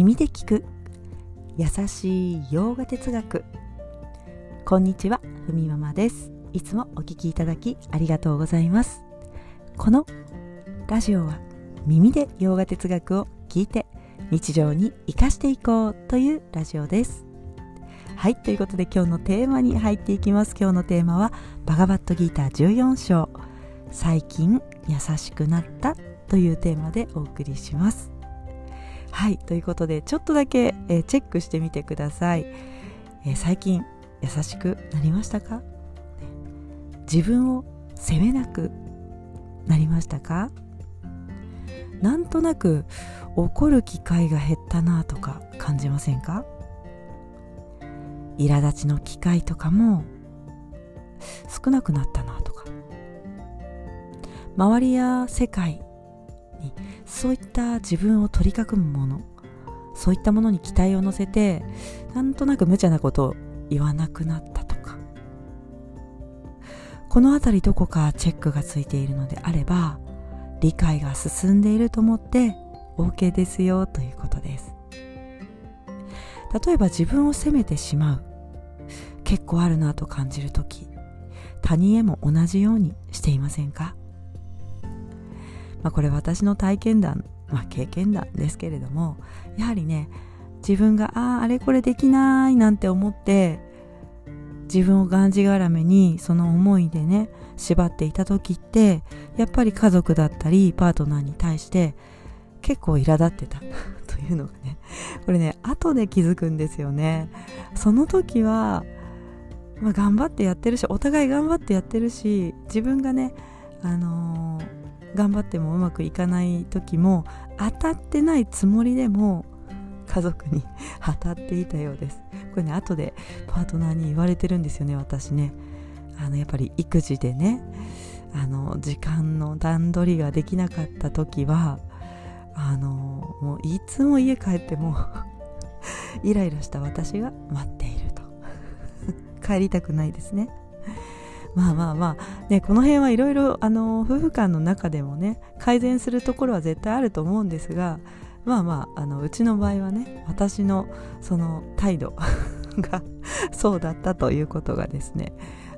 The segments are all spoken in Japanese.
耳で聞く。優しい洋画哲学。こんにちはふみママです。いつもお聞きいただきありがとうございます。このラジオは耳で洋画哲学を聞いて日常に生かしていこうというラジオです。はいということで今日のテーマに入っていきます。今日のテーマはバガバットギーター14章。最近優しくなったというテーマでお送りします。はいということでちょっとだけ、えー、チェックしてみてください、えー、最近優しくなりましたか、自分を責めなくなりましたか？なんとなく怒る機会が減ったなとか感じませんか？苛立ちの機会とかも少なくなったなとか。周りや世界にそういった自分を取り囲むものそういったものに期待を乗せてなんとなく無茶なことを言わなくなったとか。この辺りどこかチェックがついているのであれば理解が進んでいると思って OK ですよということです。例えば自分を責めてしまう。結構あるなと感じる時他人へも同じようにしていませんか？まあ、これ私の体験談、まあ、経験談ですけれどもやはりね自分があああれこれできないなんて思って自分をがんじがらめにその思いでね縛っていた時ってやっぱり家族だったりパートナーに対して結構苛立ってた。というのがねこれね後で気づくんですよね。その時は、まあ、頑張ってやってるしお互い頑張ってやってるし自分がねあのー頑張ってもうまくいかない時も当たってないつもりでも家族に 当たっていたようです。これね後でパートナーに言われてるんですよね私ね。あのやっぱり育児でねあの時間の段取りができなかった時はあのもういつも家帰っても イライラした私が待っていると。帰りたくないですね。まあまあまあ、ね、この辺はいろいろ夫婦間の中でもね改善するところは絶対あると思うんですがまあまああのうちの場合はね私のその態度 がそうだったということがですね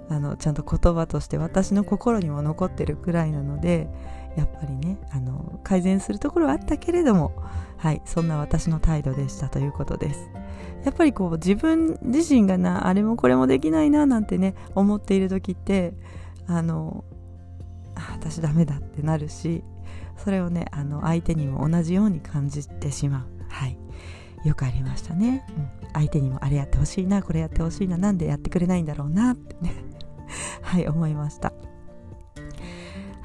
あのちゃんと言葉として私の心にも残ってるくらいなのでやっぱりねあの改善するところはあったけれどもはいそんな私の態度でしたということです。やっぱりこう自分自身がなあれもこれもできないななんてね思っている時ってあの私ダメだってなるしそれをねあの相手にも同じように感じてしまう。はい。よくありましたね、うん、相手にもあれやってほしいなこれやってほしいななんでやってくれないんだろうなってね。はい思いました。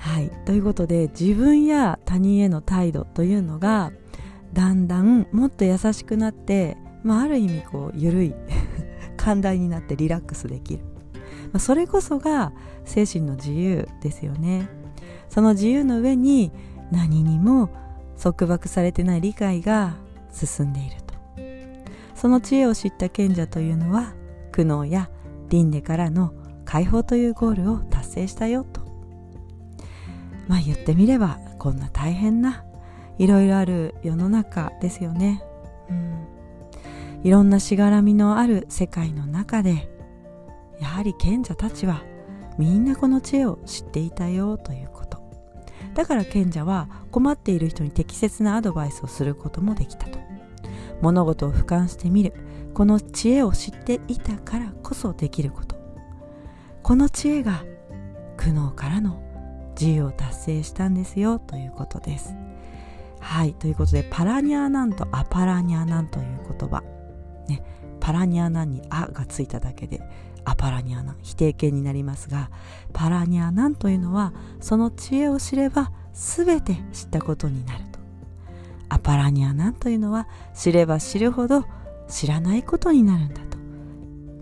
はい。ということで自分や他人への態度というのがだんだんもっと優しくなってまあ、ある意味こう緩い 寛大になってリラックスできる、まあ、それこそが精神の自由ですよね。その自由の上に何にも束縛されてない理解が進んでいると。その知恵を知った賢者というのは苦悩や輪廻からの解放というゴールを達成したよと。まあ言ってみればこんな大変ないろいろある世の中ですよね。うん。いろんなしがらみのある世界の中でやはり賢者たちはみんなこの知恵を知っていたよということ。だから賢者は困っている人に適切なアドバイスをすることもできたと。物事を俯瞰してみる。この知恵を知っていたからこそできること。この知恵が苦悩からの自由を達成したんですよということです。はい。ということでパラニャーナンとアパラニャーナンという言葉。ね、パラニャーナンに「あ」がついただけでアパラニャーナン否定形になりますがパラニャーナンというのはその知恵を知れば全て知ったことになると。アパラニャーナンというのは知れば知るほど知らないことになるんだと、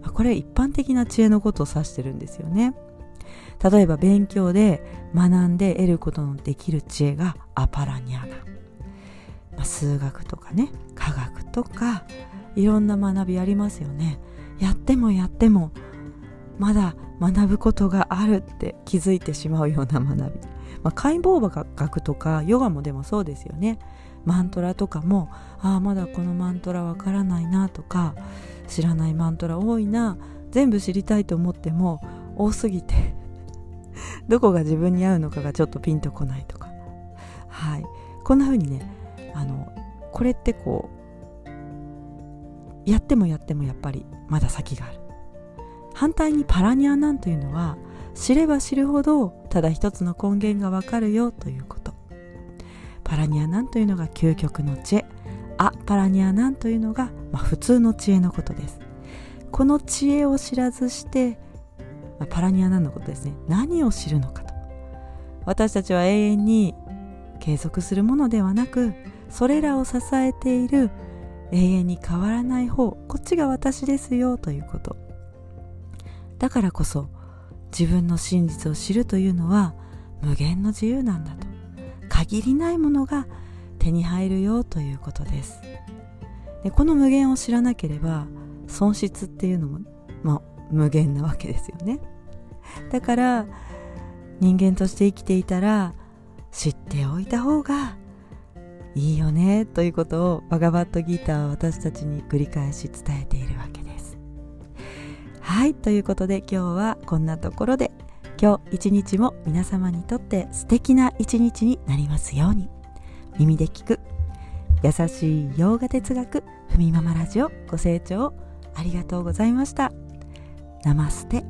あ、これは一般的な知恵のことを指してるんですよね。例えば勉強で学んで得ることのできる知恵がアパラニャーナ、まあ、数学とかね科学とかいろんな学びありますよね。やってもやってもまだ学ぶことがあるって気づいてしまうような学び、まあ、解剖学とかヨガもでもそうですよね。マントラとかもああまだこのマントラわからないなとか知らないマントラ多いな全部知りたいと思っても多すぎて どこが自分に合うのかがちょっとピンとこないとか。はい。こんな風にねあのこれってこうやってもやってもやっぱりまだ先がある。反対にパラニアなんというのは知れば知るほどただ一つの根源がわかるよということ。パラニアなんというのが究極の知恵。アパラニアなんというのが、まあ、普通の知恵のことです。この知恵を知らずして、まあ、パラニアなんのことですね。何を知るのかと。私たちは永遠に継続するものではなくそれらを支えている永遠に変わらない方こっちが私ですよということ。だからこそ自分の真実を知るというのは無限の自由なんだと。限りないものが手に入るよということです。でこの無限を知らなければ損失っていうのも、まあ、無限なわけですよね。だから人間として生きていたら知っておいた方がいいよねということをバガバットギーターは私たちに繰り返し伝えているわけです。はいということで今日はこんなところで今日一日も皆様にとって素敵な一日になりますように耳で聞く優しい洋画哲学ふみママラジオご清聴ありがとうございました。ナマステ。